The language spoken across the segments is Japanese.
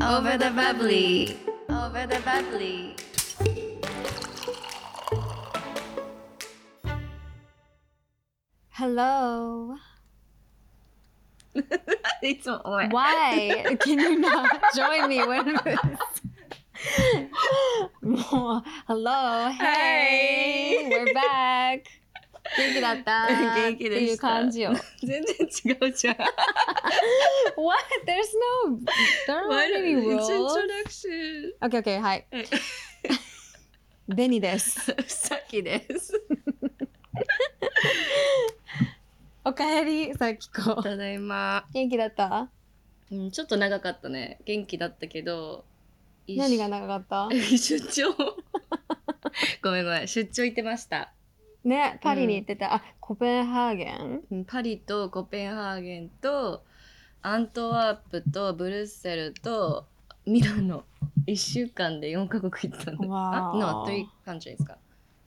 Over the bubbly. Over the bubbly. ハロいつもお前 Why can you not join me when this? もう Hello, hey, we're back. 元気だった？元気でしたっていう感じよ。全然違うじゃん What? There's no, there aren't any rules. introduction Okay, okay, はい。ベニです。さっきですおかえり、さきこ。ただいま、元気だった？うん、ちょっと長かったね元気だったけどい何が長かった？出張ごめんごめん出張行ってましたね、パリに行ってた。あ、コペンハーゲン？うんパリとコペンハーゲンとアントワープとブルッセルとミラノ。1週間で4カ国行ったんだあ。わー No, 3 countries か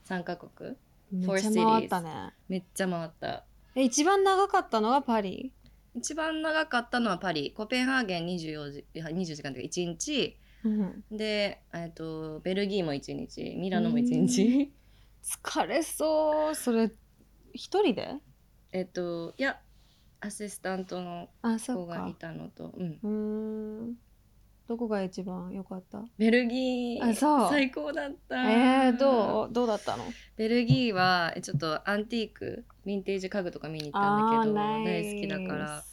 ？3カ国。めっちゃ回ったね。めっちゃ回った。え、一番長かったのがパリ？一番長かったのはパリ。コペンハーゲン24時いや24時間というか1日。うん。で、えっとベルギーも1日。ミラノも1日疲れそう。それ、一人で？えっといやアシスタントのあ、そ子がい。たのと、うん、うーん。どこが一番良かった？ベルギーあそう。最高だった。えー、どう？どうだったの？ベルギーはえちょっとアンティークヴィンテージ家具とか見に行ったんだけどあー大好きだから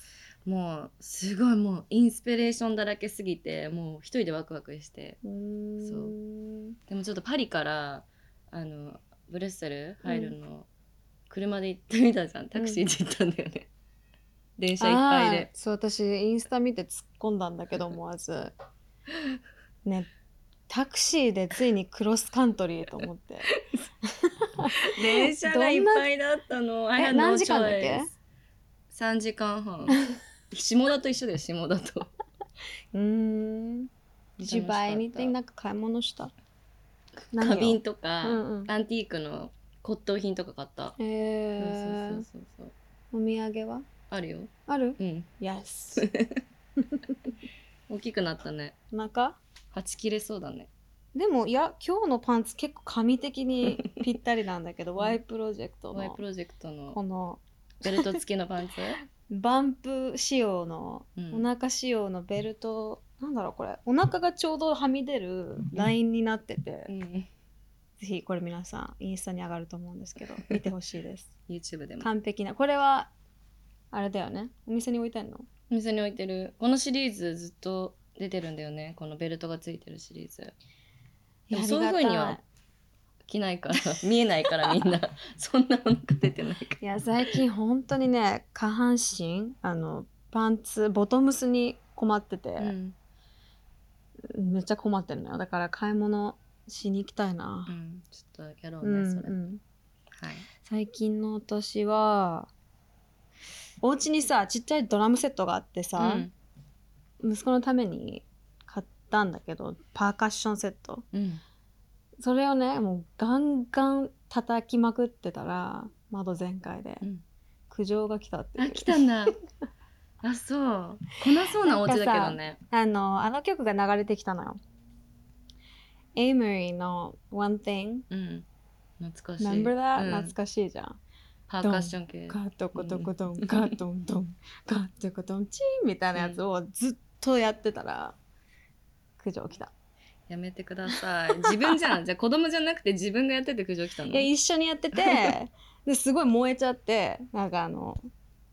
もうすごいもうインスピレーションだらけすぎてもう一人でワクワクして。うーん。そう。でもちょっとパリからあのブルッセル入るの、車で行ってみたじゃん。タクシーで行ったんだよね、電車いっぱいで。そう私インスタ見て突っ込んだんだけど思わず。ねタクシーでついにクロスカントリーと思って。電車がいっぱいだったの。え何時間だっけ？choice 3時間半。下田と一緒だよ下田と。うーん。Did you buy 楽しかった。anything? なんか買い物した？花瓶ととか、うんうん。アンティークの骨董品とか買った、えー。そうそうそうそうお土産は？あるよ。ある？うん ?Yes 大きくなったね。お腹？はち切れそうだね。でもいや今日のパンツ結構紙的に ぴったりなんだけど、Y プロジェクト Y のプロジェクトの。この。ベルト付きのパンツ？バンプ仕様の、うん。お腹仕様のベルトなんだろうこれ。お腹がちょうどはみ出るラインになってて、うん。ぜひこれ皆さんインスタに上がると思うんですけど 見てほしいです。YouTube でも。完璧な。これはあれだよね。お店に置いてんの？お店に置いてる。このシリーズずっと出てるんだよね。このベルトがついてるシリーズ。そういう風には着ないから 見えないからみんな。そんなお腹出てない。かいや最近本当にね下半身あのパンツボトムスに困ってて、ら、うんめっちゃ困ってるのよ。だから買い物しに行きたいな。う、ん、ちょっとやろううんねそれ、うん。はい。最近の私はお家にさちっちゃいドラムセットがあってさ、息子のために買ったんだけどパーカッションセット。うん。それをねもうガンガン叩きまくってたら窓全開でうん。苦情が来たってあ来たんだ あそう。来なそうなお家だけどね。あのあの曲が流れてきたのよ。エイムリーの「One Thing うん。懐か」しい。Remember that?、うん。懐かしいじゃん。パーカッション系。ガトコトコトン、ガトントン、ガトコトンチーンみたいなやつをずっとやってたら、苦情来た。やめてください。自分じゃん。じゃあ子供じゃなくて自分がやってて苦情来たの？いや、一緒にやってて、ですごい燃えちゃって、なんかあの、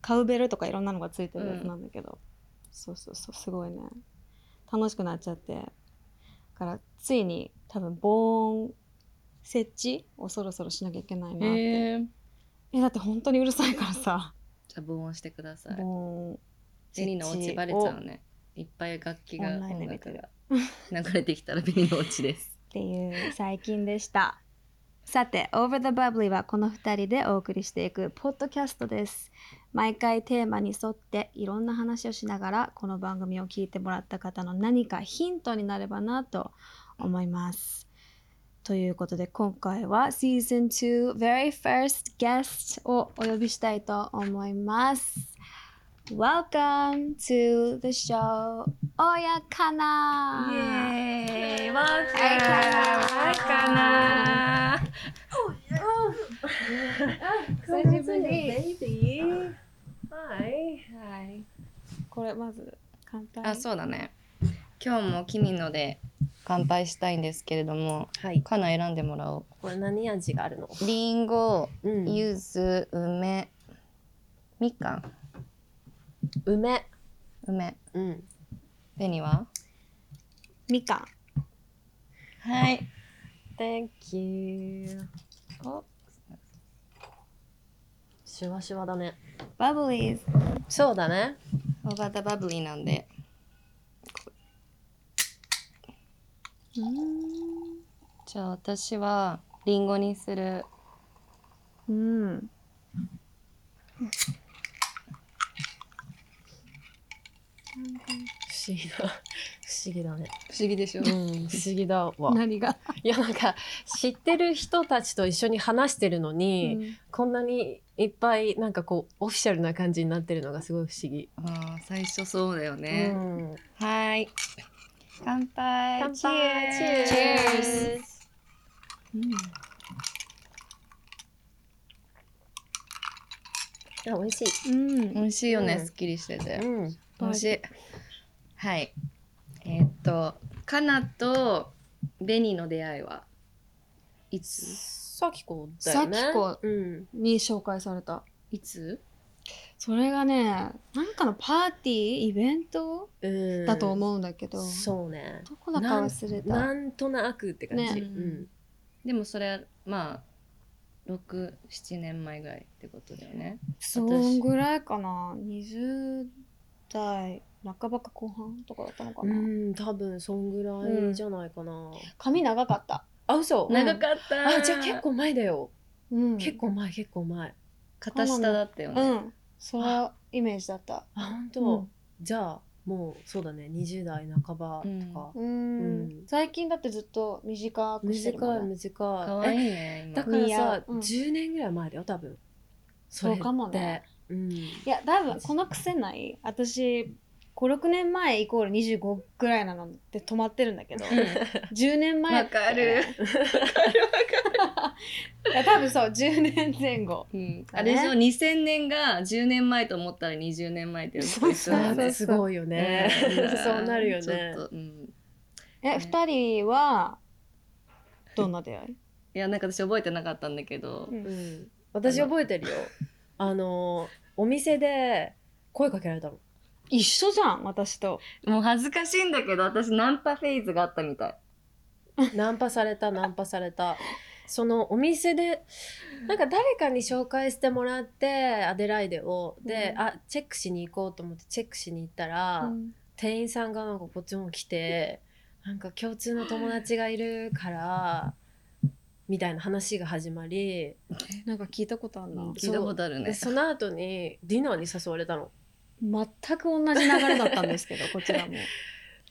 カウベルとかいろんなのがついてるやつなんだけど、そうそうそう、すごいね、楽しくなっちゃって、だからついに多分防音設置をそろそろしなきゃいけないなって。へええ、だって本当にうるさいからさ、じゃあ防音してください。防音ベニのお家バレちゃうね。いっぱい楽器が音楽るが。流れてきたらベニのお家です。っていう最近でした。さて、Over the Bubbly はこの2人でお送りしていくポッドキャストです。毎回テーマに沿っていろんな話をしながらこの番組を聞いてもらった方の何かヒントになればなと思います。ということで今回は Season 2 Very First Guest をお呼びしたいと思います。Welcome to the show. おやかなイエーイワークはいかなワーかな久しぶり。はい。はいこれまず乾杯あそうだね今日も君ので乾杯したいんですけれどもはい。かな選んでもらおうこれ何味があるの？りんごうん柚子梅みかん梅。梅うん。紅は？みかんはい Thank you。おシュワシュワだね。バブリーズそうだね。大型バブリーなんでうーんじゃあ私はりんごにするうん不思議だ。不思議だね。不思議でしょ？うん。不思議だわ。何が、いやなんか知ってる人たちと一緒に話してるのに、こんなにいっぱいなんかこうオフィシャルな感じになってるのがすごい不思議。あー最初そうだようね、ん。はい。乾杯。乾杯。チェーズあ、美味しい。うん。美味しいよね、うん。すっきりしてて、うん。美味しい。はい。えーっとかなと紅の出会いはいつ？さきこだよね。さきこうん。に紹介されたいつそれがねなんかのパーティーイベントうん。だと思うんだけど、そうね。どこだか忘れたなんとなくって感じ。ねうん。でもそれはまあ67年前ぐらいってことだよねそんぐらいかな20代半ばか後半とかだったのかな、うん、多分そんぐらいじゃないかな。髪長かった、あ、嘘。長かったあ、じゃあ結構前だよ。うん、結構前、結構前。片下だったよね、うんそのイメージだったあ、本う当ん。じゃあ、もうそうだね、20代半ばとか。うんうん最近だってずっと短くしてるも短いんね短い。かわいいえね今だからさう、うん10年ぐらい前だよ、多分。そうかもね。うん。いや多分この癖ない？私56年前イコール25ぐらいなのって止まってるんだけど10年前わかる。いや多分そう10年前後。うん、あれでしょ？2000年が10年前と思ったら20年前っていうそうそうすごいよね。うん。そうなるよちょねっ。と、うん、え二人はどんな出会い、いやなんか私覚えてなかったんだけど、うん。うん。私覚えてるよ。あの、お店で声かけられたの。一緒じゃん私と。もう恥ずかしいんだけど私ナンパフェーズがあったみたい。ナンパされたナンパされた。そのお店でなんか誰かに紹介してもらってアデライデを。で、うん。あチェックしに行こうと思ってチェックしに行ったら、うん。店員さんがなんかこっちも来てなんか共通の友達がいるからみたいな話が始まり。なんか聞いたことあるな、うん。聞いたことあるでねその後にディナーに誘われたの。全く同じ流れだったんですけど こちらも。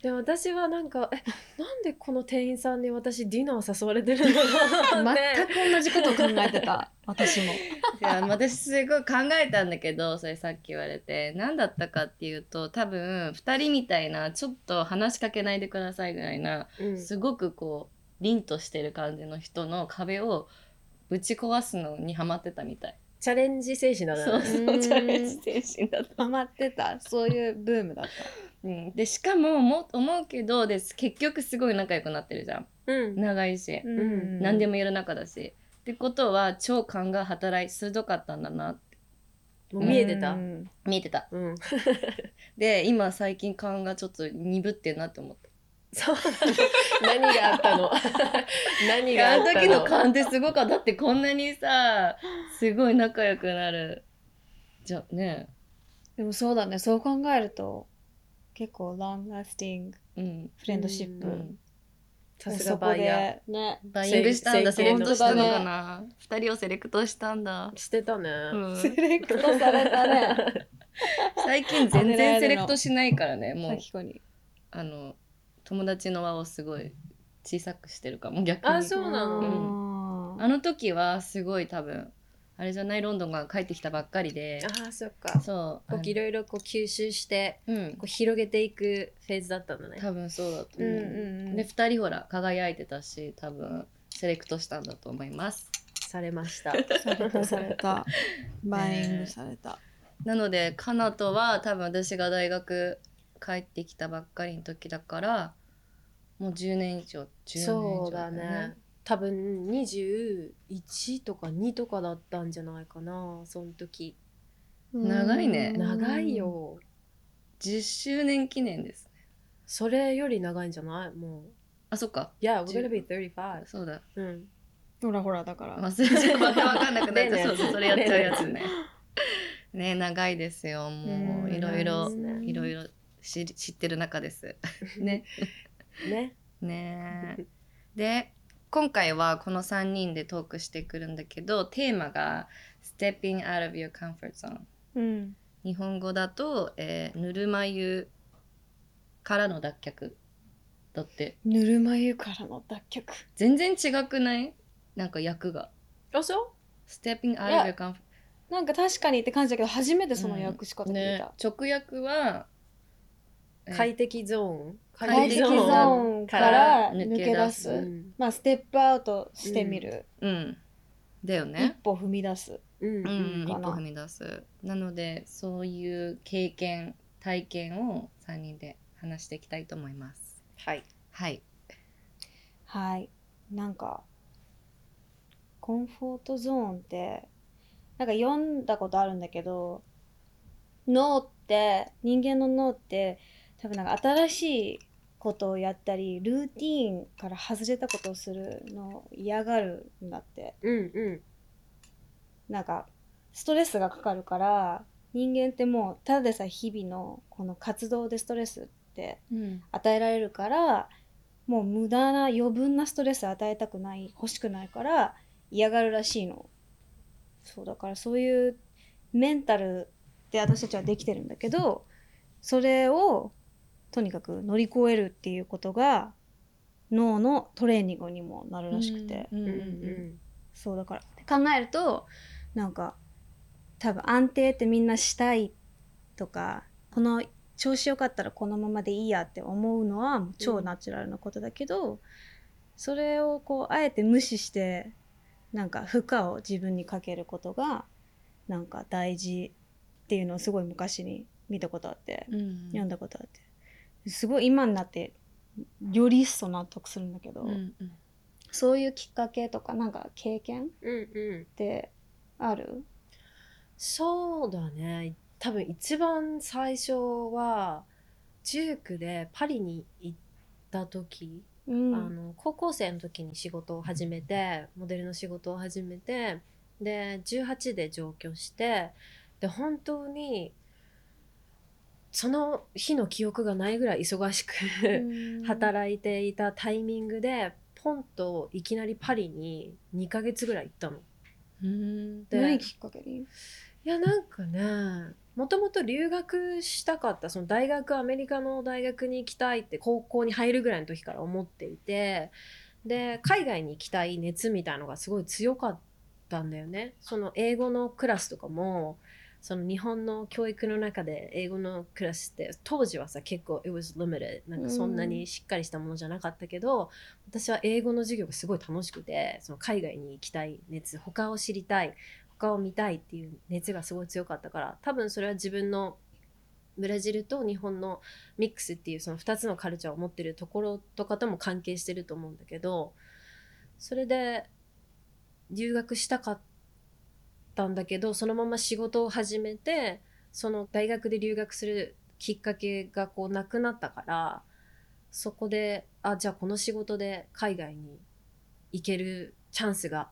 で私はなんかえなんでこの店員さんに私ディナー誘われてるのかなって。全く同じことを考えてた私も。いや私すごい考えたんだけどそれさっき言われて。何だったかっていうと多分2人みたいなちょっと話しかけないでくださいぐらいなうん。すごくこう凛としてる感じの人の壁をぶち壊すのにハマってたみたい。チャレンジ精神だね。そうそううんチャレンジ精神だった。ハマってたそういうブームだったうん、でしかもも思うけどです結局すごい仲良くなってるじゃんうん。長いし、ん何でも言える仲だし。ってことは超感が働い鋭かったんだなってもう見えてた？見えてた。で今最近感がちょっと鈍ってんなって思った。そう。何があったの？何があったの？時の感ってすごかった。だってこんなにさすごい仲良くなる。じゃねでもそうだねそう考えると結構ロングラスティングうん。フレンドシップ、うんさすがバイヤー。ねバイングしたんだ、せセレクトしたの本当だかな？二、人をセレクトしたんだ。してたね。うんセレクトされたね最近全然セレクトしないからね、もう、あの、友達の輪をすごい小さくしてるかも、逆に。あそうなの。うん。あの時はすごい多分、あれじゃないロンドンが帰ってきたばっかりでああそっか。そうこういろいろこう吸収してうん。こう広げていくフェーズだったんだね。多分そうだとうん思う、うんうんで2人ほら輝いてたし多分セレクトしたんだと思います。されました。されたされた。バイングされた、なのでカナとは多分私が大学帰ってきたばっかりの時だからもう10年以上10年以上そうだね。多分21とか2とかだったんじゃないかなその時。長いね。うん。長いよ。10周年記念ですね。それより長いんじゃない？もう。あそっか。Yeah, we're gonna be 35そうだ。うん。ほらほらだから。忘れちゃう。わけわかんなくなっちゃうそうそうそれやっちゃうやつね。ね長いですよ。もううん。いろいろいろいろ知り知ってる中です。ね。ね。ね。で今回はこの3人でトークしてくるんだけどテーマが「Stepping out of your comfort zone うん」日本語だと、えーぬるま湯からの脱却だって。ぬるま湯からの脱却。全然違くない？なんか役が。あそ「Stepping out いや of your comfort なんか確かにって感じだけど初めてその訳し方聞いね。た、直訳は、えー快適ゾーン。快適ゾーン。から抜け出す。うんまあステップアウトしてみる、うん。だよ一ね歩踏み出す。うん。うん、うん一歩踏み出す。なのでそういう経験体験を3人で話していきたいと思います。はい。はい。はい。なんかコンフォートゾーンってなんか読んだことあるんだけど脳って人間の脳って多分なんか新しいことをやったりルーティーンから外れたことをするのを嫌がるんだって。うんうん。なんかストレスがかかるから人間ってもうただでさえ日々のこの活動でストレスってうん与えられるからもう無駄な余分なストレス与えたくない欲しくないから嫌がるらしいの。そうだからそういうメンタルで私たちはできてるんだけどそれをとにかく乗り越えるっていうことが脳のトレーニングにもなるらしくて、うんうんうん。うんそうだから考えるとなんか多分安定ってみんなしたいとかこの調子よかったらこのままでいいやって思うのは超ナチュラルなことだけど、それをこうあえて無視してなんか負荷を自分にかけることがなんか大事っていうのをすごい昔に見たことあって、うん。読んだことあってすごい今になってより一層納得するんだけど、うんうん。そういうきっかけとかなんか経験うんうん。ってあるそうだね。多分一番最初は19でパリに行った時、うん。あの高校生の時に仕事を始めてモデルの仕事を始めてで18で上京してで本当にその日の記憶がないぐらい忙しく、働いていたタイミングでポンといきなりパリに2ヶ月ぐらい行ったの。うんで何きっかけに？いやなんかねもともと留学したかったその大学アメリカの大学に行きたいって高校に入るぐらいの時から思っていてで海外に行きたい熱みたいのがすごい強かったんだよね。その英語のクラスとかもその日本の教育の中で英語のクラスって当時はさ結構 it was limited なんかそんなにしっかりしたものじゃなかったけど、私は英語の授業がすごい楽しくてその海外に行きたい熱他を知りたい他を見たいっていう熱がすごい強かったから多分それは自分のブラジルと日本のミックスっていうその2つのカルチャーを持ってるところとかとも関係してると思うんだけどそれで留学したかったんだけどそのまま仕事を始めてその大学で留学するきっかけがこうなくなったからそこであじゃあこの仕事で海外に行けるチャンスが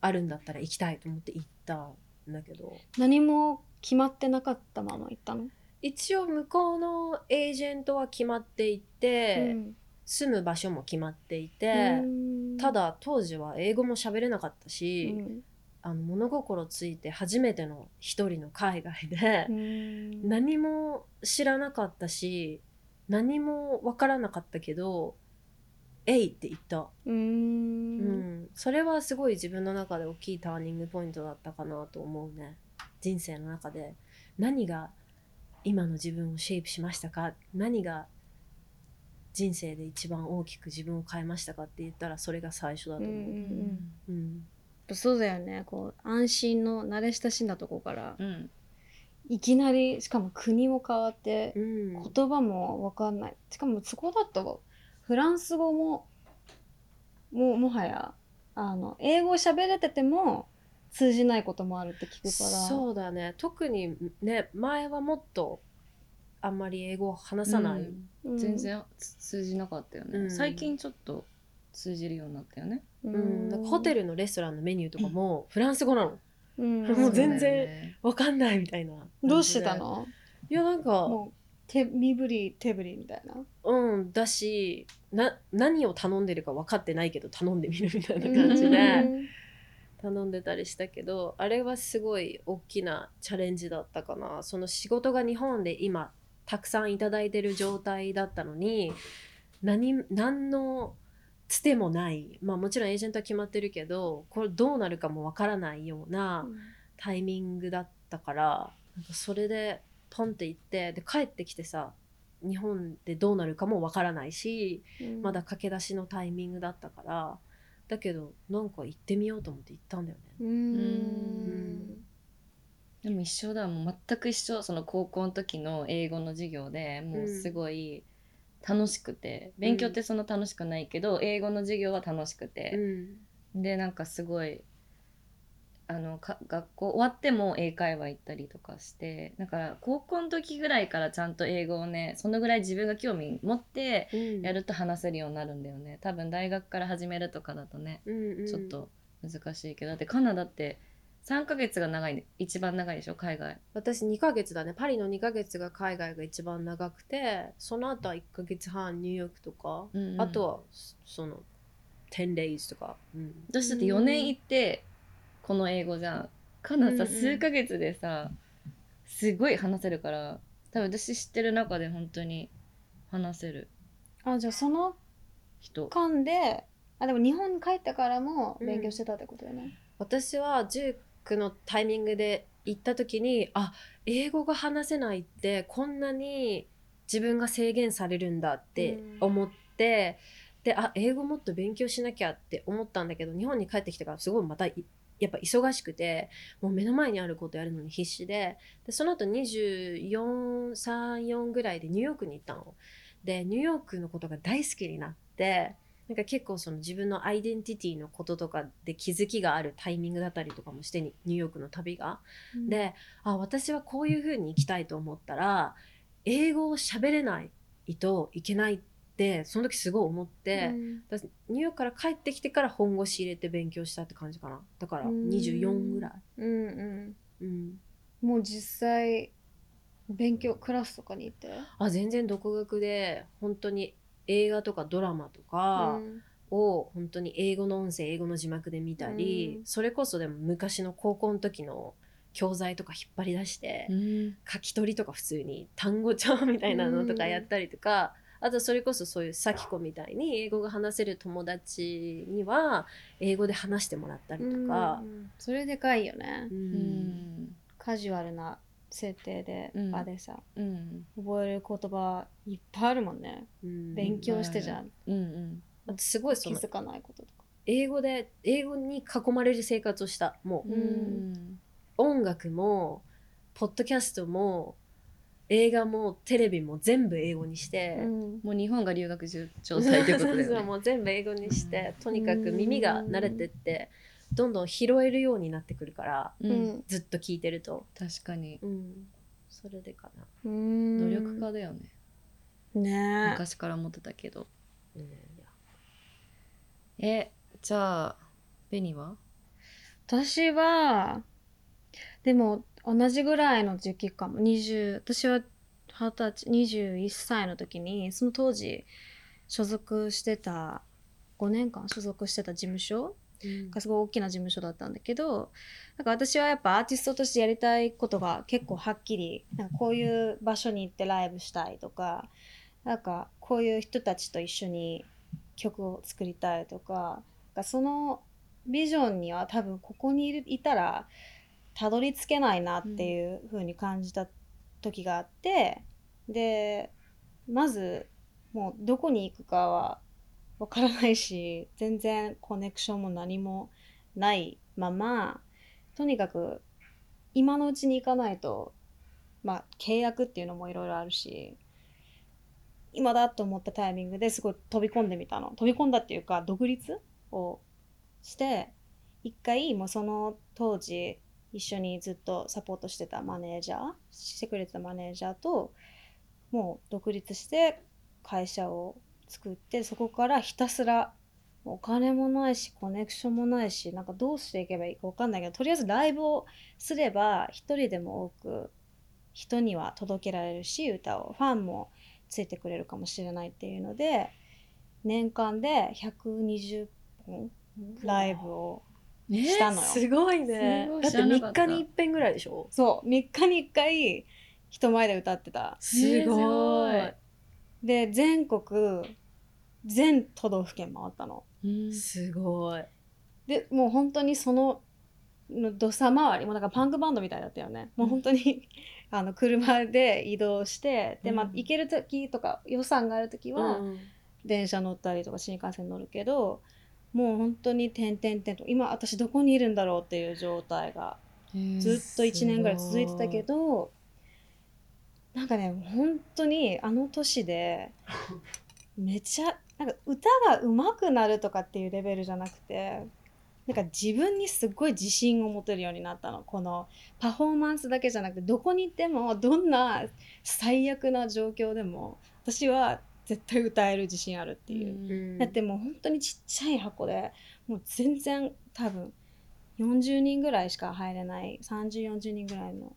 あるんだったら行きたいと思って行ったんだけど。何も決まってなかったまま行ったの、一応向こうのエージェントは決まっていて、うん。住む場所も決まっていて、うん。ただ当時は英語も喋れなかったうし、んあの物心ついて初めての一人の海外で、うん。何も知らなかったし何も分からなかったけど「えい!」って言った、うん。ん、それはすごい自分の中で大きいターニングポイントだったかなと思うね。人生の中で。何が今の自分をシェイプしましたか？何が人生で一番大きく自分を変えましたかって言ったらそれが最初だと思う、うん。うんうんそうだよね。こう安心の慣れ親しんだとこからうん。いきなりしかも国も変わってうん。言葉も分かんない。しかもそこだとフランス語もももはやあの英語喋れてても通じないこともあるって聞くから。そうだね。特にね前はもっとあんまり英語を話さない、うん。うん。全然通じなかったよね、うん。最近ちょっと通じるようになったよね、ううん、なんかホテルのレストランのメニューとかもフランス語なの。うん。もう全然わかんないみたいな。どうしてたの？いやなんかもう手身振り手振りみたいな。うんだしな何を頼んでるか分かってないけど頼んでみるみたいな感じで頼んでたりしたけどあれはすごい大きなチャレンジだったかな。その仕事が日本で今たくさんいただいてる状態だったのに何何のつてもない。まあもちろんエージェントは決まってるけどこれどうなるかもわからないようなタイミングだったからなんかそれでポンって行ってで帰ってきてさ日本でどうなるかもわからないしうん。まだ駆け出しのタイミングだったからだけどなんか行ってみようと思って行ったんだよね。ううん。でも一緒だ。もう全く一緒。その高校の時の英語の授業でもうすごい楽しくて、勉強ってそんな楽しくないけど、英語の授業は楽しくうて、ん。でなんかすごいあのか学校終わっても英会話行ったりとかしてだから高校の時ぐらいからちゃんと英語をねそのぐらい自分が興味持ってうん。やると話せるようになるんだよね。多分大学から始めるとかだとねうんうん。ちょっと難しいけど。だってカナダって3ヶ月が長い一番長いでしょ？海外。私2ヶ月だね。パリの2ヶ月が海外が一番長くてその後は1ヶ月半ニューヨークとか、うんうん。あとはその10 days とか、うん。私だって4年行ってこの英語じゃん。カナダさうんうん数ヶ月でさすごい話せるから多分私知ってる中で本当に話せるあじゃあその人。間であでも日本に帰ってからも勉強してたってことよね、私は19のタイミングで行った時にあ英語が話せないってこんなに自分が制限されるんだって思って、であ英語もっと勉強しなきゃって思ったんだけど日本に帰ってきてからすごいまたいやっぱ忙しくてもう目の前にあることやるのに必死ででその後2434ぐらいでニューヨークに行ったの。でニューヨークのことが大好きになってなんか結構その自分のアイデンティティのこととかで気づきがあるタイミングだったりとかもしてにニューヨークの旅が。うん。であ私はこういう風に生きたいと思ったら英語を喋れないといけないってその時すごい思って、うん。私ニューヨークから帰ってきてから本腰入れて勉強したって感じかな。だからうん。24ぐらい。うんうん。うん、もう実際勉強クラスとかに行って？あ全然独学で本当に映画とかドラマとかうん。を本当に英語の音声英語の字幕で見たり、うん。それこそでも昔の高校の時の教材とか引っ張り出して、うん。書き取りとか普通に単語帳みたいなのとかやったりとか、あとそれこそそういう咲子みたいに英語が話せる友達には英語で話してもらったりとか。う、ん。それでかいよね、うん。うん。カジュアルな設定でうん。場でさ、うん。覚える言葉いっぱいあるもんね。うん。勉強してじゃん、うんうん。すごい気づかないこととか。英語で英語に囲まれる生活をした。もう。うん。音楽もポッドキャストも映画もテレビも全部英語にして、うん。もう日本が留学中状態ということだ そうそうよねもう全部英語にして、うんとにかく耳が慣れてってどんどん拾えるようになってくるからううん。んずっと聞いてると、確かに。うん、それでかな、うん。努力家だよね。ね。え昔から思ってたけど。うん。えじゃあベニは？私はでも同じぐらいの時期かも。20私は二十歳21歳の時にその当時所属してた5年間所属してた事務所がすごい大きな事務所だったんだけどなんか私はやっぱアーティストとしてやりたいことが結構はっきりなんかこういう場所に行ってライブしたいとかなんかこういう人たちと一緒に曲を作りたいとかそのビジョンには多分ここにいたらたどり着けないなっていう風に感じた時があって、でまずもうどこに行くかはわからないし全然コネクションも何もないままとにかく今のうちに行かないとまあ契約っていうのもいろいろあるし今だと思ったタイミングですごい飛び込んでみたの。飛び込んだっていうか独立をして一回もうその当時一緒にずっとサポートしてたマネージャーしてくれてたマネージャーともう独立して会社を作ってそこからひたすらお金もないしコネクションもないしなんかどうしていけばいいか分かんないけどとりあえずライブをすれば一人でも多く人には届けられるし歌をファンもついてくれるかもしれないっていうので年間で120本ライブをしたのよ。すごいね。すごい。だって3知らなかった。日に一遍ぐらいでしょ？そう。3日に1回人前で歌ってた。すごい、で全国全都道府県回ったの。うん。すごい。でもう本当にそのの土佐回りもうなんかパンクバンドみたいだったよね。もう本当に あの車で移動してで、まあうん。行ける時とか予算がある時はうん。電車乗ったりとか新幹線乗るけどもう本当に点々点と今私どこにいるんだろうっていう状態がずっと1年ぐらい続いてたけどなんかね本当にあの年でめちゃなんか歌が上手くなるとかっていうレベルじゃなくてなんか自分にすごい自信を持てるようになったのこのパフォーマンスだけじゃなくてどこに行ってもどんな最悪な状況でも私は絶対歌える自信あるっていう。うんだってもう本当にちっちゃい箱でもう全然多分40人ぐらいしか入れない3040人ぐらいの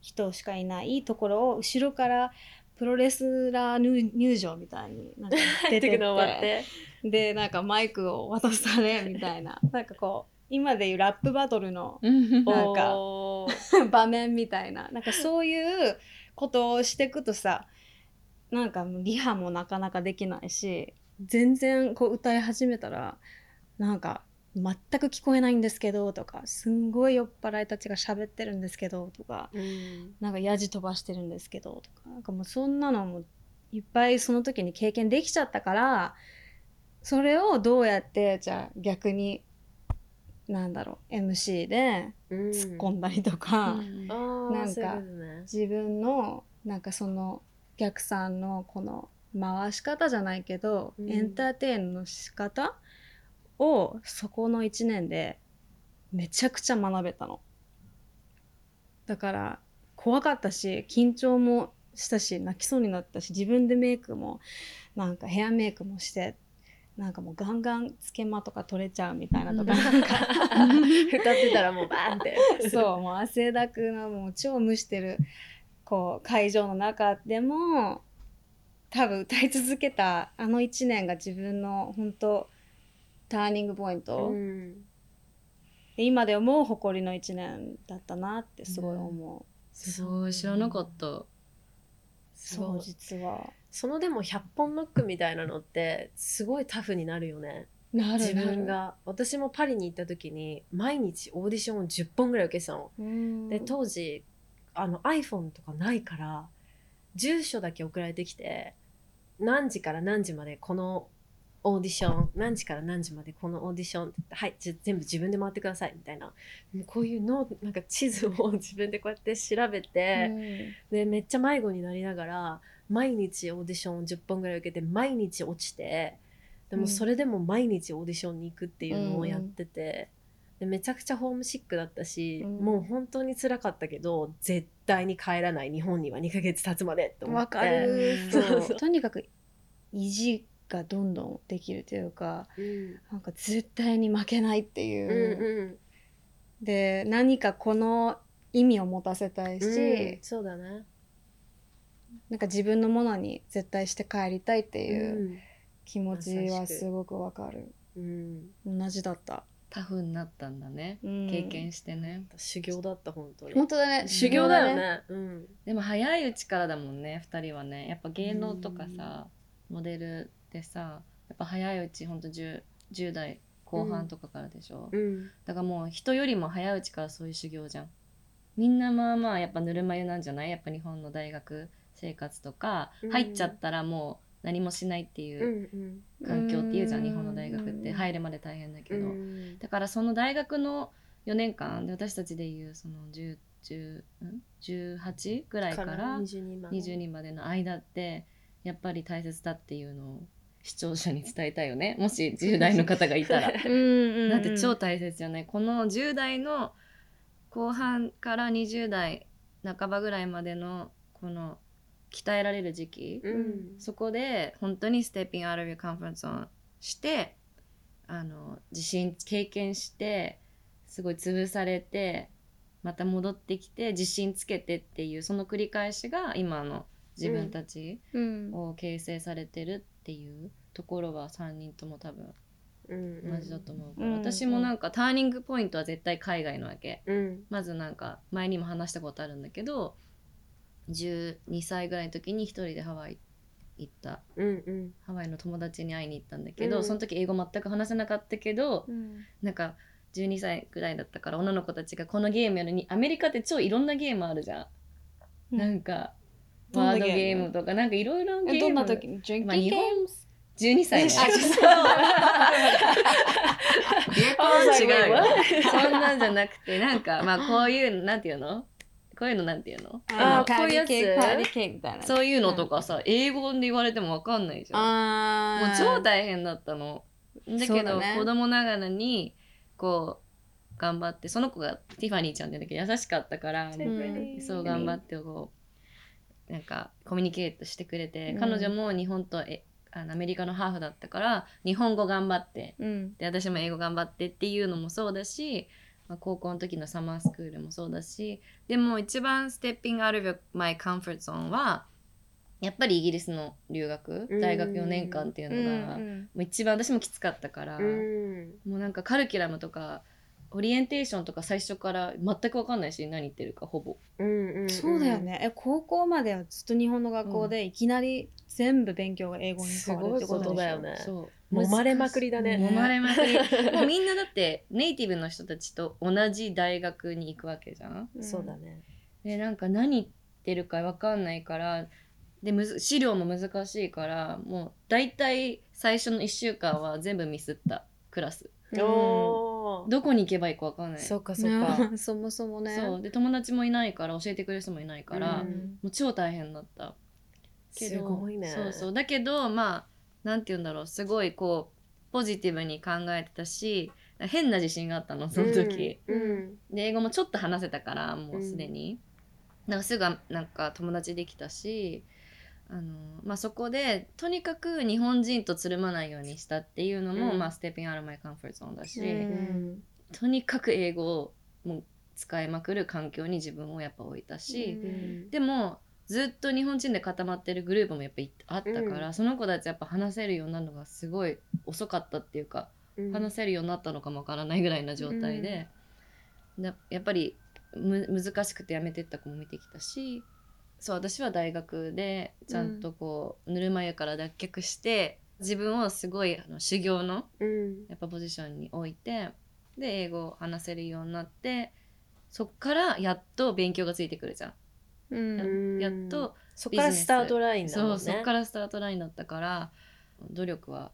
人しかいないところを後ろからプロレスラー入入場みたいになんか出てって。でなんかマイクを渡されみたいな。なんかこう今でいうラップバトルのうん。なんか 場面みたいな。なんかそういうことをしていくとさなんかリハもなかなかできないし全然こう歌い始めたらなんか全く聞こえないんですけどとかすんごい酔っ払いたちが喋ってるんですけどとかうん。なんかやじ飛ばしてるんですけどとかなんかもうそんなのもいっぱいその時に経験できちゃったからそれをどうやってじゃあ逆になんだろう MC でうん突っ込んだりとか。うん。なんか自分のなんかそのお客さんのこの回し方じゃないけど、うん。エンターテインの仕方をそこの1年でめちゃくちゃ学べたの。だから怖かったし緊張もしたし泣きそうになったし自分でメイクもなんかヘアメイクもしてなんかもうガンガンつけまとか取れちゃうみたいなとか、なんか歌ってたらもうバーンって。そうもう汗だくのもう超蒸してるこう会場の中でも多分歌い続けたあの1年が自分の本当ターニングポイント、うん。で今で思う誇りの1年だったなってすごい思う、すごい知らなかった。そう。実は。そのでも100本ノックみたいなのってすごいタフになるよね。なる自分が。私もパリに行った時に毎日オーディションを10本ぐらい受けてたの、うん。で当時あの iPhone とかないから住所だけ送られてきて何時から何時までこのオーディション何時から何時までこのオーディションはいじ全部自分で回ってくださいみたいな。こういうのなんか地図を自分でこうやって調べて、でめっちゃ迷子になりながら毎日オーディションを10本ぐらい受けて毎日落ちてでうん。もそれでも毎日オーディションに行くっていうのをやってて、でめちゃくちゃホームシックだったし、うん。もう本当に辛かったけど絶対に帰らない日本には2ヶ月経つまでって思って。にかく意地がどんどんできるというかうん。なんか絶対に負けないっていう。う、んで何かこの意味を持たせたいし、うんうんそうだね。なんか自分のものに絶対して帰りたいってていう気持ちはすごくわかる、うん、同じだった、タフになったんだね。うん。経験してね。修行だった本当に。本当だね。修行だよね、うん、でも早いうちからだもんね2人はね。やっぱ芸能とかさモデルでさやっぱ早いうちほんと 10, 10代後半とかからでしょ、うん。だからもう人よりも早いうちからそういう修行じゃん。みんなまあまあやっぱぬるま湯なんじゃない？やっぱ日本の大学生活とかうん。入っちゃったらもう何もしないっていううん環境っていうじゃん日本の大学って。入るまで大変だけど、うん。だからその大学の4年間で私たちでいうその10 10ん？18ぐらいから22まで22までの間ってやっぱり大切だっていうのを視聴者に伝えたいよね。もし10代の方がいたら。うんだって超大切じゃない？この10代の後半から20代半ばぐらいまでのこの鍛えられる時期、うん。そこで本当にステッピングアウトビューカンファレンスをしてあの自信経験してすごい潰されてまた戻ってきて自信つけてっていうその繰り返しが今の自分たちうん。を形成されてるっていうところは3人とも多分うん同じだと思うから、うん私もなんかターニングポイントは絶対海外のわけ。うん。まずなんか前にも話したことあるんだけど12歳ぐらいの時に一人でハワイ行った。うんうん。ハワイの友達に会いに行ったんだけど、うん。その時英語全く話せなかったけど、うん。なんか12歳ぐらいだったから女の子たちがこのゲームやるのにアメリカって超いろんなゲームあるじゃん、うん。なんかワードゲーム。とかなんかいろいろゲーム。えどんな時？まあ日本 games? 12歳ねあそう。違うよ。そんなんじゃなくてなんかまあこういうなんていうの？こういうのなんていうの？あこういうやつ？ケーキパーティーケーキみたいな。そういうのとかさ、英語で言われてもわかんないじゃんもう超大変だったの。だけど、子供ながらにこう頑張ってその子がティファニーちゃんって言うんだけど優しかったから、ん。そう頑張ってこうなんかコミュニケートしてくれて、うん。彼女も日本とえあのアメリカのハーフだったから日本語頑張ってうん。で私も英語頑張ってっていうのもそうだし、まあ、高校の時のサマースクールもそうだしでも一番ステッピングアウトマイカンフォートゾーンはやっぱりイギリスの留学うん。大学4年間っていうのが、もうんう一番私もきつかったから、うん。もうなんかカルキュラムとかオリエンテーションとか最初から全く分かんないし何言ってるかほぼ。うんうんそうだよね。え高校まではずっと日本の学校でいきなり全部勉強が英語に変わるってことだよね。そう。揉まれまくりだね。揉まれまくり。もうみんなだってネイティブの人たちと同じ大学に行くわけじゃん？うん。そうだね。でなんか何言ってるか分かんないからでむず資料も難しいからもう大体最初の1週間は全部ミスったクラスうん。どこに行けばいいか分かんない。そっかそっか。ね。そもそもね。そう。で友達もいないから教えてくれる人もいないから、うん。もう超大変だった。けどすごいね。そうそう。だけどまあなんて言うんだろう。すごいこうポジティブに考えてたし変な自信があったのその時、うん。で英語もちょっと話せたからもうすでに、なん。かすぐなんか友達できたしあの、まあ、そこでとにかく日本人とつるまないようにしたっていうのも、うん。まあ、ステッピングアウトマイカンフォートゾーンだし、うん。うんとにかく英語をもう使いまくる環境に自分をやっぱ置いたし、うん。でもずっと日本人で固まってるグループもやっぱいあったから、うん。その子たちやっぱ話せるようになるのがすごい遅かったっていうか、うん。話せるようになったのかもわからないぐらいな状態で、なやっぱりむ難しくてやめてった子も見てきたしそう私は大学でちゃんとこう、ぬるま湯から脱却して自分をすごいあの修行のうん。やっぱポジションに置いてで英語を話せるようになってそっからやっと勉強がついてくるじゃん。うん。うんやっとそっからス。タートラインだそもんね。うそっからスタートラインだったから努力は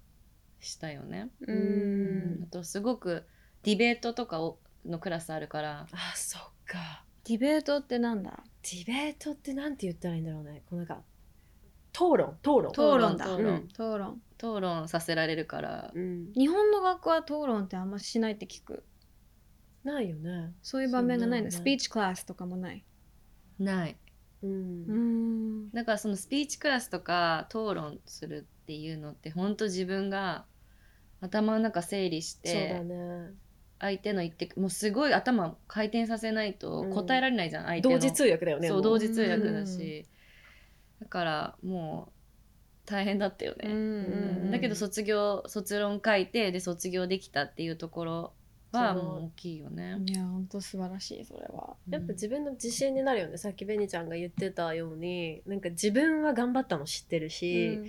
したよね。ううんん。あとすごくディベートとかをのクラスあるから。あそっか。ディベートってなんだ？ディベートってなんて言ったらいいんだろうね。こうなんか討論。討論。討論だ。討論。討論。討論させられるから。うん。日本の学校は討論ってあんましないって聞く。ないよね。そういう場面がないんだそうなんだスピーチクラスとかもない。ない。うん。うん。だからそのスピーチクラスとか討論するっていうのって本当自分が頭の中整理しそうだてね相手の言ってもうすごい頭回転させないとうん。答えられないじゃん、相手の。同時通訳だよねそうも同時通訳だし、だからもう大変だったよね、うんうんだけど卒業卒論書いてで卒業できたっていうところはもう大きいよね。いや本当素晴らしいそれは。やっぱ自分の自信になるよねさっきベニちゃんが言ってたように。なんか自分は頑張ったの知ってるし、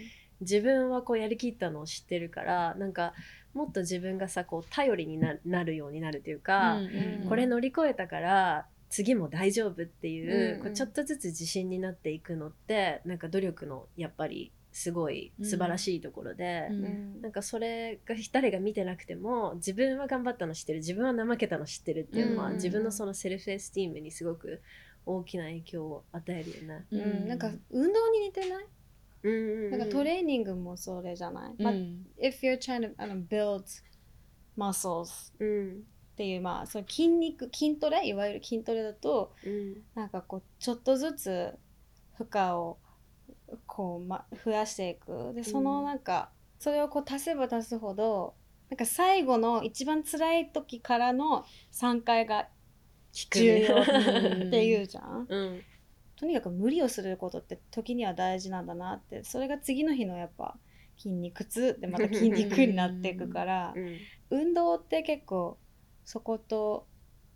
自分はこうやりきったのを知ってるからなんかもっと自分がさこう頼りにななるようになるというか、うんこれ乗り越えたから次も大丈夫っていう,、うんこうちょっとずつ自信になっていくのってなんか努力のやっぱりすごい素晴らしいところで、うん。うん。なんかそれが誰が見てなくても自分は頑張ったの知ってる自分は怠けたの知ってるっていうのは、うん自分のそのセルフエスティームにすごく大きな影響を与えるよね。うん。なんか運動に似てない？うんうんうんなんかトレーニングもそれじゃない、まあうん if you're trying to あの build muscles うんっていうまあその筋肉筋トレいわゆる筋トレだとうんなんかこうちょっとずつ負荷をこう、ま、増やしていく。でそのなんか、それをこう足せば足すほどなんか最後の一番辛い時からの3回が重要っていうじゃん。うんとにかく無理をすることって時には大事なんだなってそれが次の日のやっぱ筋肉痛でまた筋肉になっていくからうん運動って結構そこと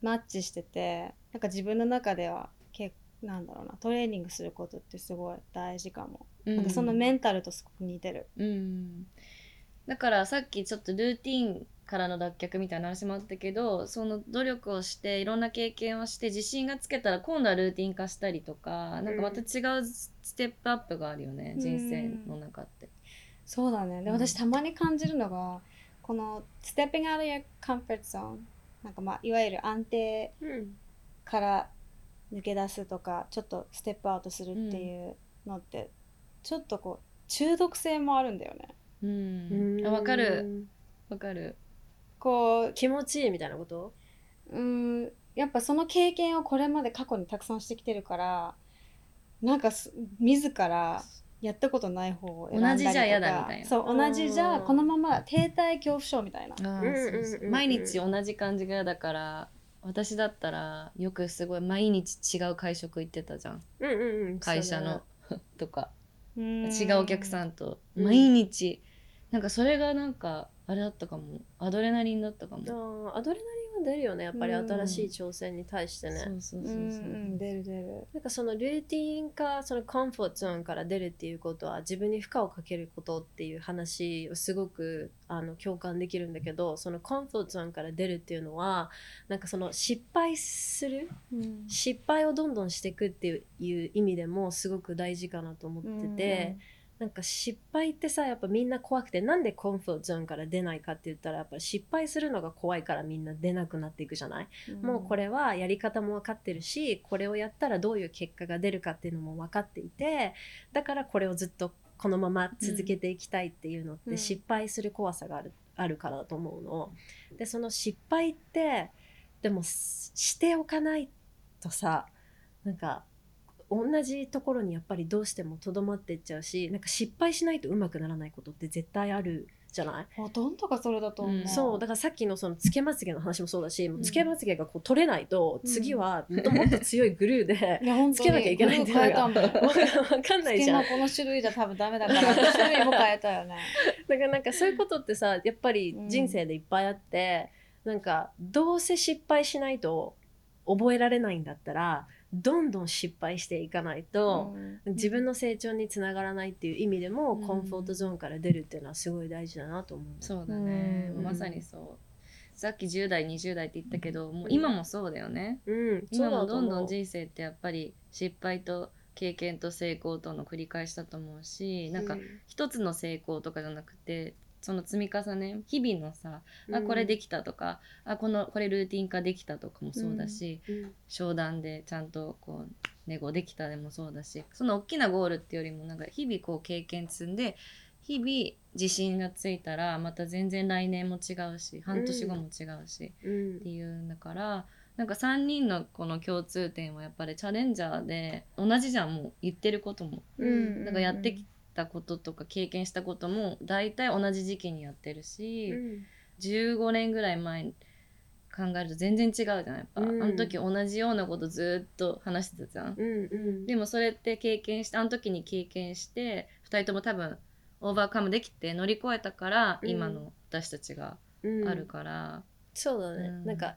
マッチしててなんか自分の中では結なんだろうなトレーニングすることってすごい大事かも、なんかそのメンタルとすごく似てる。うん。だからさっきちょっとルーティンからの脱却みたいな話もあったけどその努力をしていろんな経験をして自信がつけたら今度はルーティン化したりとかなんかまた違うステップアップがあるよね、うん。人生の中って。そうだね。でうん。私たまに感じるのがこの stepping out of your comfort zone なんかまあいわゆる安定うん。から抜け出すとかちょっとステップアウトするっていうのって、ちょっとこう中毒性もあるんだよね。うん。あわかる。わかる。こう気持ちいいみたいなこと？うーんやっぱその経験をこれまで過去にたくさんしてきてるからなんかす自らやったことない方を選んだりとか同じじゃ嫌だみたいな。そう同じじゃうん。このまま停滞恐怖症みたいな。毎日同じ感じが嫌だから私だったらよくすごい毎日違う会食行ってたじゃん。うんうんうん。会社の。とか。違違うお客さんと。うん。毎日、なんかそれがなんかあれだったかも。アドレナリンだったかも、アドレナリンは出るよね。やっぱりうん。新しい挑戦に対してね、そうそううそうそう、んうん出る出る。なんかそのルーティンかそのコンフォートゾーンから出るっていうことは自分に負荷をかけることっていう話をすごくあの共感できるんだけどそのコンフォートゾーンから出るっていうのはなんかその失敗するうん。失敗をどんどんしていくっていういう意味でもすごく大事かなと思ってて、なんか失敗ってさやっぱみんな怖くてなんでコンフォートゾーンから出ないかって言ったらやっぱり失敗するのが怖いからみんな出なくなっていくじゃない？もうこれはやり方も分かってるしこれをやったらどういう結果が出るかっていうのも分かっていてだからこれをずっとこのまま続けていきたいっていうのっうん。て失敗する怖さがある,、あるからだと思うの。でその失敗ってでもししておかないとさなんか同じところにやっぱりどうしてもとどまっていっちゃうしなんか失敗しないとうまくならないことって絶対あるじゃない？ほとんどがそれだと思う。うん。そうだからさっきのそのつけまつげの話もそうだし、ん。つけまつげがこう取れないと、うん。次はもっともっと強いグルーでいや本当につけなきゃいけないっていうのが変えたもん分かんないじゃん。この種類じゃ多分ダメだから種類も変えたよね。だからなんかそういうことってさやっぱり人生でいっぱいあって、なんかどうせ失敗しないと覚えられないんだったらどんどん失敗していかないと、うん。自分の成長につながらないっていう意味でも、うん。コンフォートゾーンから出るっていうのはすごい大事だなと思う。そうだね、うん。まさにそう。さっき10代20代って言ったけどもう今もそうだよね、うん、今もどんどん人生ってやっぱり失敗と経験と成功との繰り返しだと思うしなんかうん。一つの成功とかじゃなくてその積み重ね日々のさあこれできたとか、あこのこれルーティン化できたとかもそうだし、うん。商談でちゃんとこうネゴできたでもそうだしその大きなゴールっていうよりもなんか日々こう経験積んで日々自信がついたらまた全然来年も違うし半年後も違うし、うん。っていうんだからなんか3人のこの共通点はやっぱりチャレンジャーで同じじゃんもう言ってることも。うん。なんかやってきたこととか経験したことも大体同じ時期にやってるし、15年ぐらい前に考えると全然違うじゃんやっぱ、うん。あの時同じようなことずっと話してたじゃん、うんうん。でもそれって経験してあの時に経験して2人とも多分オーバーカムできて乗り越えたから、うん。今の私たちがうんあるから、そうだね、うんなんか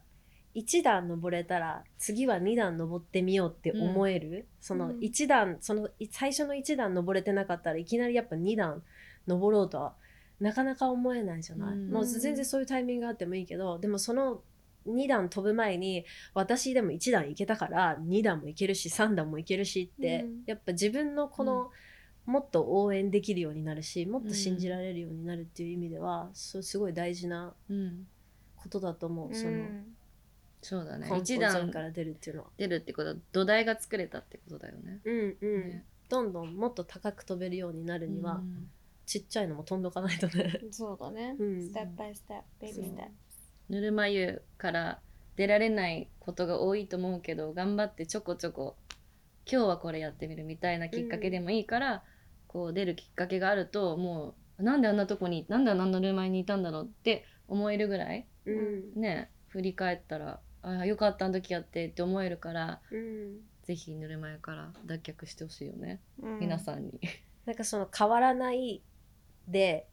1段登れたら次は2段登ってみようって思える、そのうん。1段そのい最初の1段登れてなかったらいきなりやっぱ2段登ろうとはなかなか思えないじゃない、うん。もう全然そういうタイミングがあってもいいけどでもその2段飛ぶ前に私でも1段行けたから2段も行けるし3段も行けるしって、うん。やっぱ自分のこの、もっと応援できるようになるしもっと信じられるようになるっていう意味では、そうすごい大事なうん。ことだと思う、そのそうだね一段から出るっていうのは。出るってことは土台が作れたってことだよね。うんうんねどんどんもっと高く飛べるようになるには、うんちっちゃいのも飛んどかないとね。そうだね。うんステップバイステップ、ベイビーステップ。ぬるま湯から出られないことが多いと思うけど頑張ってちょこちょこ今日はこれやってみるみたいなきっかけでもいいから、こう出るきっかけがあるともうなんであんなとこになんであんなぬるま湯にいたんだろうって思えるぐらいうんね振り返ったらああよかったあの時やってって思えるからうん。ぜひぬるま湯から脱却してほしいよね、うん。皆さんに。なんかその変わらないで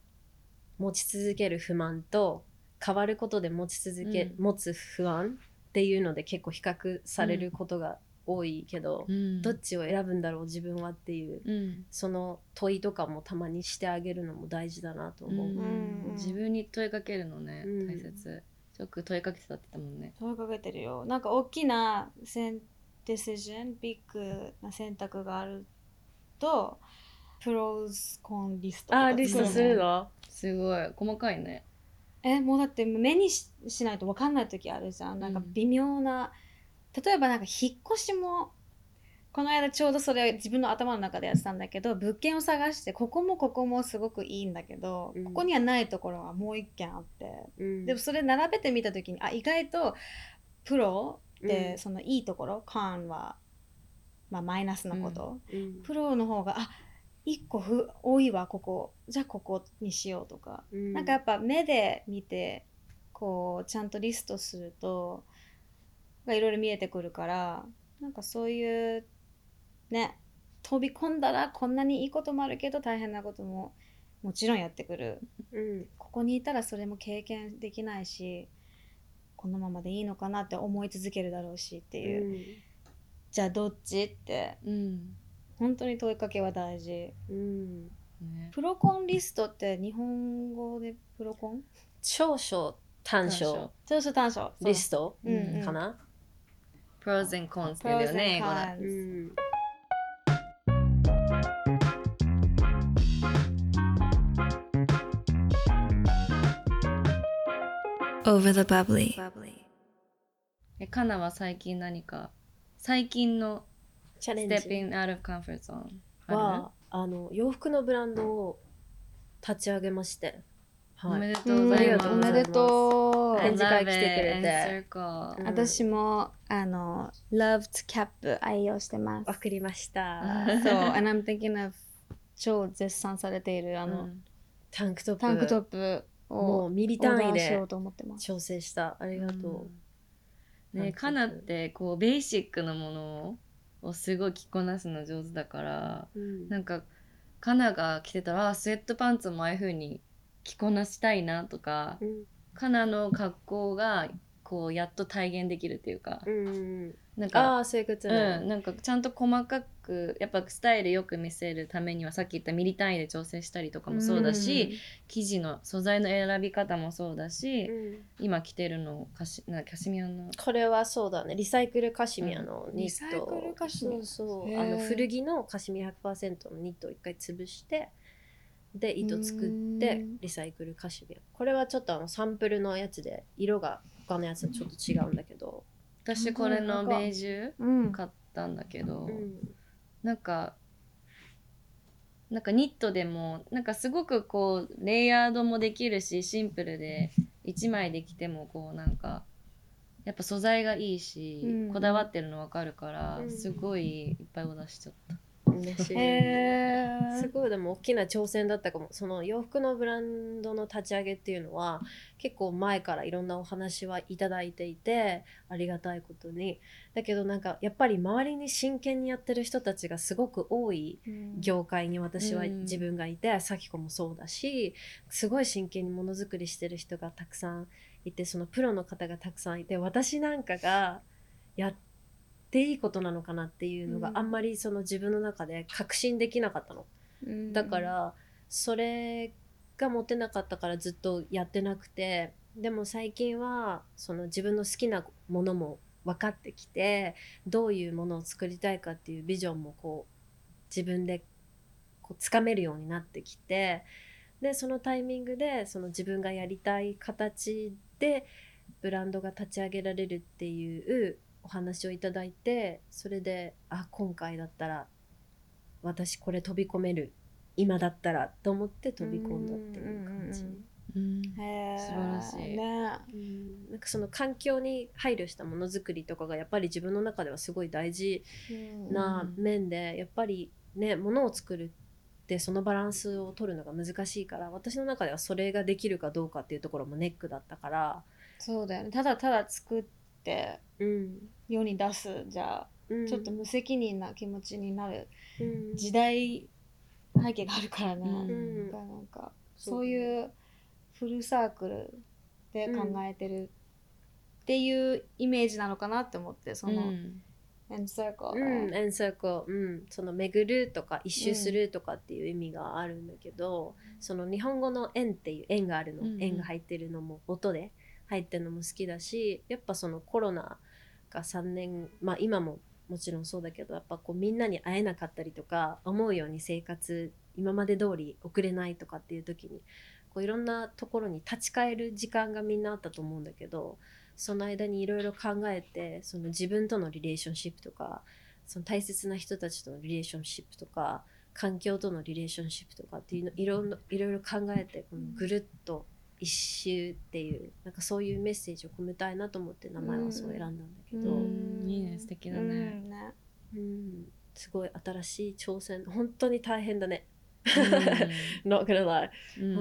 持ち続ける不満と変わることで持ち続け、うん。持つ不安っていうので結構比較されることが多いけど、うん。どっちを選ぶんだろう自分はっていううん。その問いとかもたまにしてあげるのも大事だなと思う。うんうん自分に問いかけるのね、うん大切よく問いかけてたって言ったもんね。問いかけてるよ。なんか大きなセンディシジョン、ビッグな選択があると、プロズコンリストあーリストするの？すごい。細かいね。えもうだって目にししないと分かんない時あるじゃん。なんか微妙な、例えばなんか引っ越しもこの間ちょうどそれ自分の頭の中でやってたんだけど物件を探してここもここもすごくいいんだけど、うん。ここにはないところがもう一軒あって、うん。でもそれ並べてみた時にあ意外とプロで、うん。そのいいところカーンは、まあ、マイナスなこと、うん。プロの方があ一個ふ多いわここ。じゃあここにしようとか。うん。なんかやっぱ目で見てこうちゃんとリストするとがいろいろ見えてくるからなんかそういうね飛び込んだらこんなにいいこともあるけど大変なことももちろんやってくる。うん。ここにいたらそれも経験できないしこのままでいいのかなって思い続けるだろうしっていう、じゃあどっちってうん。本当に問いかけは大事。うん。ね。プロコンリストって日本語でプロコン？長所短所。長所短所。リストうんうん。かな、pros and cons って言うよね英語だ Over the bubbly. えカナは最近何か最近のチャレン stepping ジ out of comfort zone あはあの洋服のブランドを立ち上げまして、はい、めでとうございます。おめでとう。返事会来てくれて。うん。私もあの Loved キャップ愛用してます。送りました。そう。And I'm thinking of 超絶賛されているあの、うん。タンクトップ。タンクトップ。をもうミリ単位で調整した。ありがとう。ん。ねカナってこうベーシックなものをすごい着こなすの上手だからう、うん。なんかカナが着てたらあスウェットパンツもああいう風に着こなしたいなとかうん。カナの格好がこうやっと体現できるっていうか、うんなんかああそういうことうねん、なんかちゃんと細かくやっぱスタイルよく見せるためにはさっき言ったミリ単位で調整したりとかもそうだし、生地の素材の選び方もそうだし、うん。今着てるのカシなキャシミヤのこれはそうだね。リサイクルカシミヤのニット、リサイクルカシミヤ。そうそうあの古着のカシミヤ100%のニットを一回潰してで糸作ってうん。リサイクルカシミヤ。これはちょっとあのサンプルのやつで色が他のやつとちょっと違うんだけど、私これのベージュうん買ったんだけど、うん。なんかなんかニットでもなんかすごくこうレイヤードもできるしシンプルで1枚で着てもこうなんかやっぱ素材がいいし、うん。こだわってるの分かるから、うん。すごいいっぱいお出しちゃった。嬉しいへー。すごいでも大きな挑戦だったかも。その洋服のブランドの立ち上げっていうのは結構前からいろんなお話はいただいていてありがたいことに。だけどなんかやっぱり周りに真剣にやってる人たちがすごく多いうん。業界に私はうん。自分がいて咲子もそうだしすごい真剣にものづくりしてる人がたくさんいてそのプロの方がたくさんいて私なんかがやっていいことなのかなっていうのうんがあんまりその自分の中で確信できなかったの。うんだからそれが持てなかったからずっとやってなくてでも最近はその自分の好きなものも分かってきてどういうものを作りたいかっていうビジョンもこう自分でこうつかめるようになってきてでそのタイミングでその自分がやりたい形でブランドが立ち上げられるっていうお話をいただいてそれであ今回だったら私これ飛び込める今だったらと思って飛び込んだっていう感じ。うん素晴らしい。ね。うん。なんかその環境に配慮したものづくりとかがやっぱり自分の中ではすごい大事な面で、やっぱりねものを作るってそのバランスを取るのが難しいから私の中ではそれができるかどうかっていうところもネックだったから、そうだよね。ただただ作ってうん。世に出すじゃあうんちょっと無責任な気持ちになるうん。時代背景があるからね、なんかそういうフルサークルで考えてるっていうイメージなのかなって思ってその、うん。エンサークル、うん、エンサークル、うん、その巡るとか一周するとかっていう意味があるんだけど、その日本語の円っていう円があるの、うんうん。円が入ってるのも音で入ってるのも好きだしやっぱそのコロナが3年まあ今ももちろんそうだけどやっぱこうみんなに会えなかったりとか思うように生活今まで通り送れないとかっていう時にこういろんなところに立ち返る時間がみんなあったと思うんだけどその間にいろいろ考えてその自分とのリレーションシップとかその大切な人たちとのリレーションシップとか環境とのリレーションシップとかっていうのいろいろ考えてこのぐるっと一周っていうなんかそういうメッセージを込めたいなと思って名前はそう選んだんだけど、ううん。うんいいね素敵だうね、んね。すごい新しい挑戦。本当に大変だね。う Not gonna lie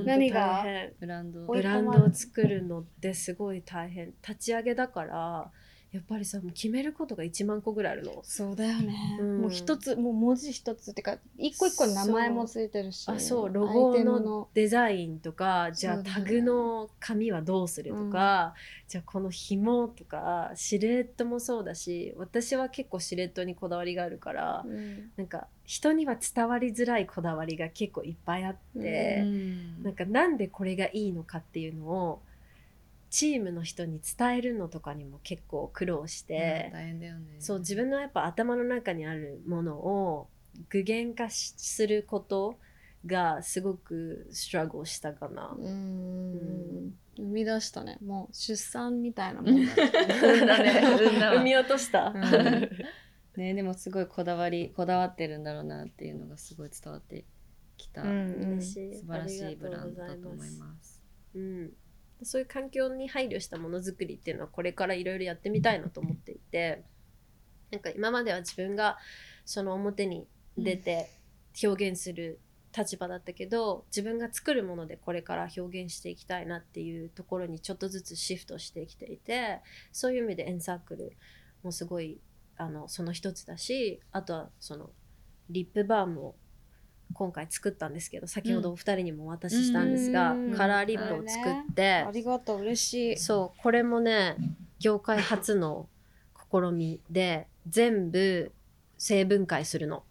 何が？ブランドブランドを作るのってすごい大変。立ち上げだからやっぱりさもう決めることが1万個ぐらいあるの。そうだよね、うん。もう一つもう文字一つってか一個一個に名前もついてるしあそう。ロゴのデザインとかじゃあタグの紙はどうするとか、じゃあこの紐とかシルエットもそうだし私は結構シルエットにこだわりがあるから、うん。なんか人には伝わりづらいこだわりが結構いっぱいあって、うん。なんかなんでこれがいいのかっていうのをチームの人に伝えるのとかにも結構苦労して。大変だよね。そう自分のやっぱ頭の中にあるものを具現化しすることがすごくストラゴしたかな。うん。生み出したね。もう出産みたいなもん。だね産んだね産んだわ産み落とした。うん。ねでもすごいこだわりこだわってるんだろうなっていうのがすごい伝わってきた、うん素晴らしいブランドだと思います。うん、そういう環境に配慮したものづくりっていうのはこれからいろいろやってみたいなと思っていてなんか今までは自分がその表に出て表現する立場だったけど、自分が作るものでこれから表現していきたいなっていうところにちょっとずつシフトしてきていてそういう意味でエンサークルもすごいあのその一つだしあとはそのリップバームを今回作ったんですけど先ほどお二人にもお渡ししたんですが、うん。カラーリップを作って、ありがとう。嬉しい。そうこれもね業界初の試みで全部成分解するの。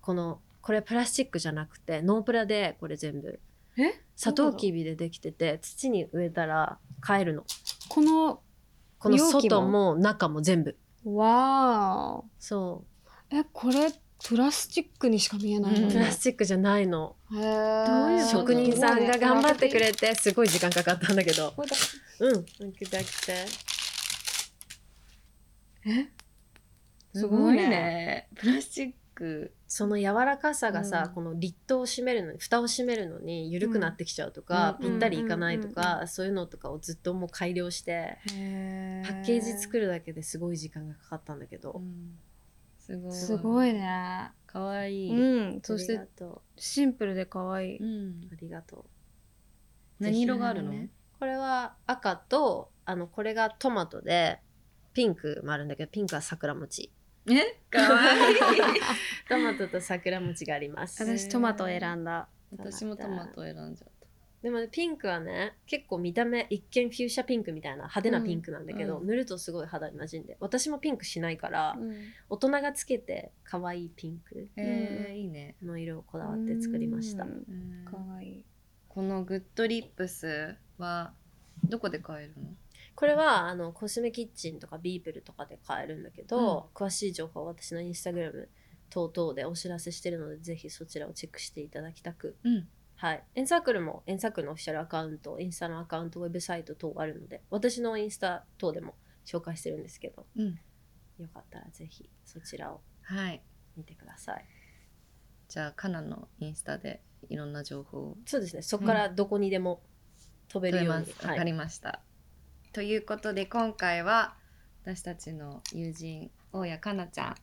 このこれプラスチックじゃなくてノープラでこれ全部。え？サトウキビでできてて土に植えたら買えるの。このこの外も中も全部。わそーえこれプラスチックにしか見えないのううん。プラスチックじゃないの。どういう職人さんが頑張ってくれてすごい時間かかったんだけど。うん。開けて開けてえすごいね。プラスチック。その柔らかさがさ、うん。このリットを閉めるのに蓋を閉めるのに緩くなってきちゃうとか、うん。ぴったりいかないとか、うんうんそういうのとかをずっともう改良してへパッケージ作るるだけですごい時間がかかったんだけど、すごい。すごいね。かわい。い。うん。そありがしてとシンプルで可愛い。うん。うありがとう。何色があるの？ね。これは赤とあのこれがトマトでピンクもあるんだけどピンクは桜餅。え、かわい。い。トマトと桜餅があります。れ私トマトを選んだ。私もトマト選んじゃった。でもねピンクはね結構見た目一見フューシャピンクみたいな派手なピンクなんだけど、うん。塗るとすごい肌に馴染んで私もピンクしないから、うん。大人がつけて可愛いピンクえー、いいね、の色をこだわって作りました。うん。うん。かわいい。このグッドリップスはどこで買えるの？これはあのコスメキッチンとか Biople とかで買えるんだけど、詳しい情報は私のインスタグラム等々でお知らせしてるのでぜひそちらをチェックしていただきたくうんはい。エンサークルも、エンサークルのオフィシャルアカウント、インスタのアカウント、ウェブサイト等あるので、私のインスタ等でも紹介してるんですけど、うんよかったらぜひそちらをはい見てください。じゃあカナのインスタでいろんな情報をそうですね、そこからどこにでも飛べるように。わかりました、ということで今回は私たちの友人大谷かなちゃん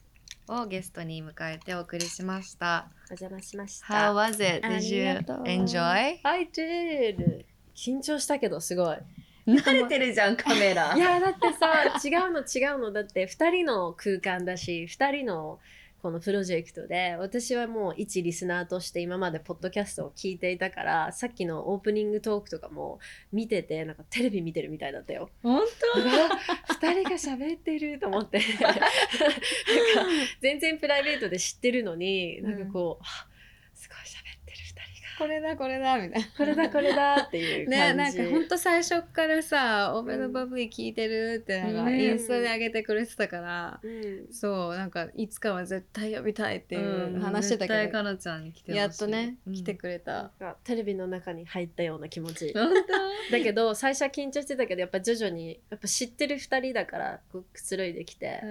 をゲストに迎えてお送りしましたお邪魔しました。How was it? あ Did り you enjoy? I did! 緊張したけどすごい。慣れてるじゃんカメラいやだってさ違うの違うのだって2人の空間だし2人のこのプロジェクトで私はもう一リスナーとして今までポッドキャストを聞いていたからさっきのオープニングトークとかも見ててなんかテレビ見てるみたいだったよ。本2人が喋ってると思って。なんか全然プライベートで知ってるのになんかこう、あすごい喋ってる2人がこれだこれだみたいな。これだこれだっていう感じ。ねなんかほんと最初からさ「オーベルバブリー聞いてる」ってなんかねインスタで上げてくれてたから、うん。そうなんかいつかは絶対呼びたいっていううん話してたけど、絶対かなちゃんに来てやっとね、うん。来てくれた、テレビの中に入ったような気持ち。本だけど最初は緊張してたけどやっぱ徐々にやっぱ知ってる2人だからこうくつろいできて。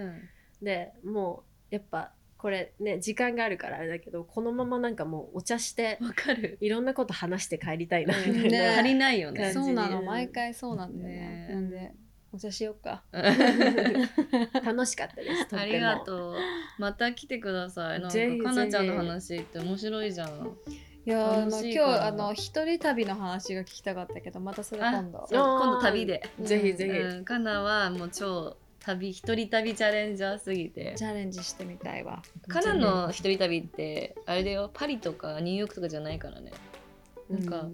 でもうやっぱこれね時間があるからあれだけどこのままなんかもうお茶してわかる。いろんなこと話して帰りたいなみたいな、ね。足りないよね。そうなのうん毎回そうなんだよなんでお茶しようか 楽しかったですとっても。ありがとう。また来てください。なんかぜひぜひ。かなちゃんの話って面白いじゃん。いや今日あの一人旅の話が聞きたかったけどまたそれ今度。今度旅で。ぜひぜひ、うん、かなはもう超旅一人旅チャレンジャーすぎて。チャレンジしてみたいわ。かなの一人旅ってあれだよ。パリとかニューヨークとかじゃないからね。なんかう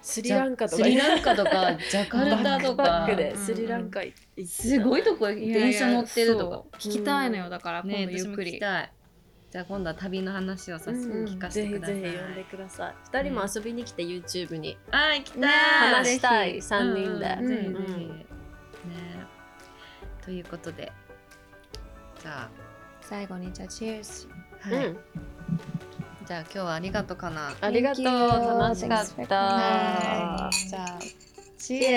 スリランカとか。スリランカとかジャカルタとか。バックでうんスリランカ行って。すごいとこ電車乗ってるとか聞きたいのよだから今ねゆっくり、聞きたい。じゃあ今度は旅の話をさせうん。聞かせてください、ぜひぜひ呼んでください。2人も遊びに来て YouTube にあー行きたい、ね話したい。ぜひ3人で、うんうん。ぜひうん。ぜひ、うんねということで。じゃ最後にじゃあチェースあ、はい。うん。じゃあ今日はありがとうかな。ありがとう。楽しかった。じゃあチェ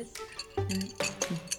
ース